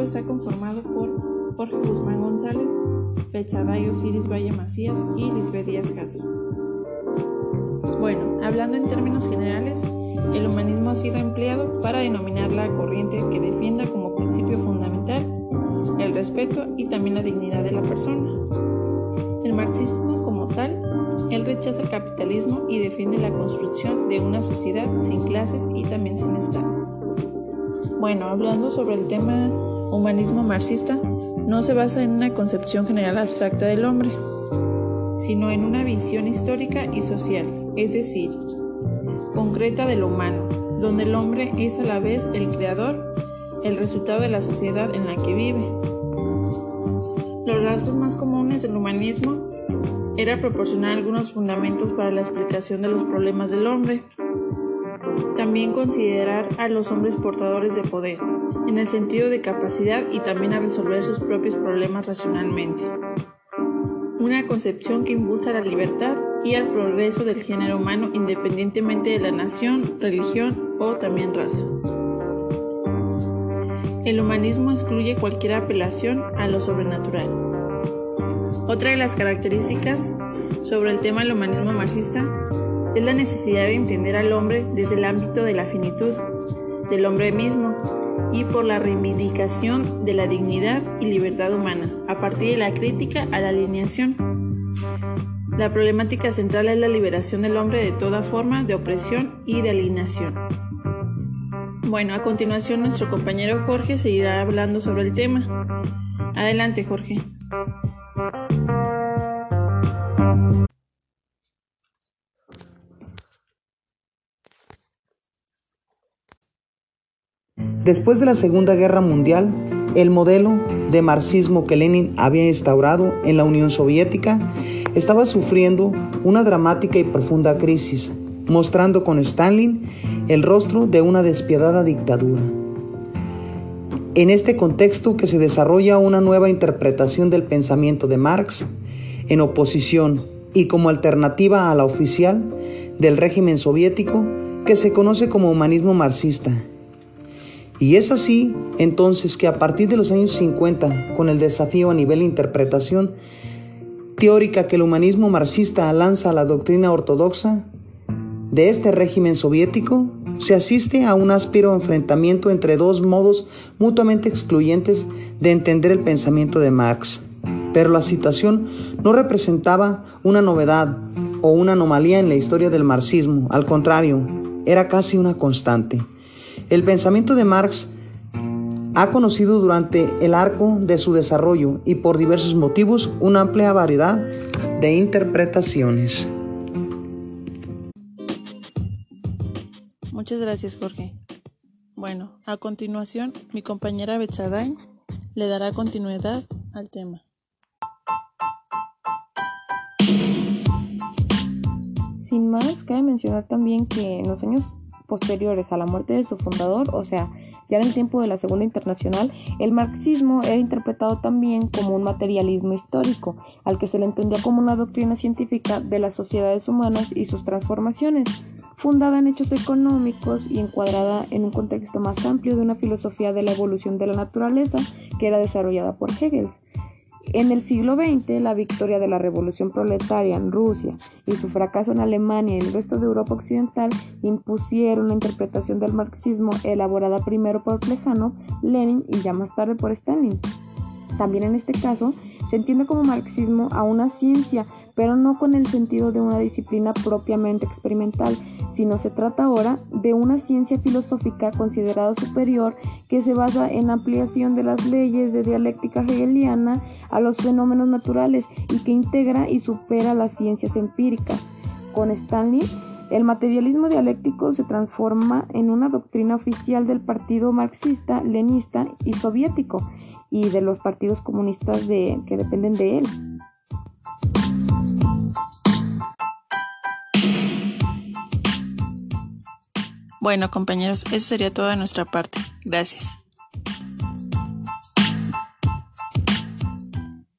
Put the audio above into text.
grupo está conformado por Jorge Guzmán González, Betsaday Osiris Valle Macías y Lisbeth Díaz Caso. Bueno, hablando en términos generales, el humanismo ha sido empleado para denominar la corriente que defienda como principio fundamental el respeto y también la dignidad de la persona. El marxismo como tal, él rechaza el capitalismo y defiende la construcción de una sociedad sin clases y también sin Estado. Bueno, hablando sobre el tema humanismo marxista, no se basa en una concepción general abstracta del hombre, sino en una visión histórica y social, es decir, concreta de lo humano, donde el hombre es a la vez el creador, el resultado de la sociedad en la que vive. Los rasgos más comunes del humanismo era proporcionar algunos fundamentos para la explicación de los problemas del hombre. También considerar a los hombres portadores de poder, en el sentido de capacidad y también a resolver sus propios problemas racionalmente. Una concepción que impulsa la libertad y al progreso del género humano independientemente de la nación, religión o también raza. El humanismo excluye cualquier apelación a lo sobrenatural. Otra de las características sobre el tema del humanismo marxista es la necesidad de entender al hombre desde el ámbito de la finitud del hombre mismo y por la reivindicación de la dignidad y libertad humana, a partir de la crítica a la alineación la problemática central es la liberación del hombre de toda forma de opresión y de alineación. Bueno, a continuación nuestro compañero Jorge seguirá hablando sobre el tema. Adelante, Jorge. Después de la Segunda Guerra Mundial, el modelo de marxismo que Lenin había instaurado en la Unión Soviética estaba sufriendo una dramática y profunda crisis, mostrando con Stalin el rostro de una despiadada dictadura. En este contexto que se desarrolla una nueva interpretación del pensamiento de Marx en oposición y como alternativa a la oficial del régimen soviético que se conoce como humanismo marxista. Y es así entonces que a partir de los años 50, con el desafío a nivel interpretación, teórica que el humanismo marxista lanza a la doctrina ortodoxa de este régimen soviético, se asiste a un áspero enfrentamiento entre dos modos mutuamente excluyentes de entender el pensamiento de Marx. Pero la situación no representaba una novedad o una anomalía en la historia del marxismo, al contrario, era casi una constante. El pensamiento de Marx ha conocido durante el arco de su desarrollo y por diversos motivos una amplia variedad de interpretaciones. Muchas gracias, Jorge. Bueno, a continuación, mi compañera Betsaday le dará continuidad al tema. Sin más, cabe mencionar también que en los años posteriores a la muerte de su fundador, o sea, ya en el tiempo de la Segunda Internacional, el marxismo era interpretado también como un materialismo histórico, al que se le entendía como una doctrina científica de las sociedades humanas y sus transformaciones, fundada en hechos económicos y encuadrada en un contexto más amplio de una filosofía de la evolución de la naturaleza que era desarrollada por Hegel. En el siglo XX, la victoria de la revolución proletaria en Rusia y su fracaso en Alemania y el resto de Europa Occidental impusieron una interpretación del marxismo elaborada primero por Plejano, Lenin y ya más tarde por Stalin. También en este caso, se entiende como marxismo a una ciencia pero no con el sentido de una disciplina propiamente experimental, sino se trata ahora de una ciencia filosófica considerada superior que se basa en ampliación de las leyes de dialéctica hegeliana a los fenómenos naturales y que integra y supera las ciencias empíricas. Con Stanley, el materialismo dialéctico se transforma en una doctrina oficial del partido marxista, lenista y soviético y de los partidos comunistas de, que dependen de él. Bueno, compañeros, eso sería todo de nuestra parte. Gracias.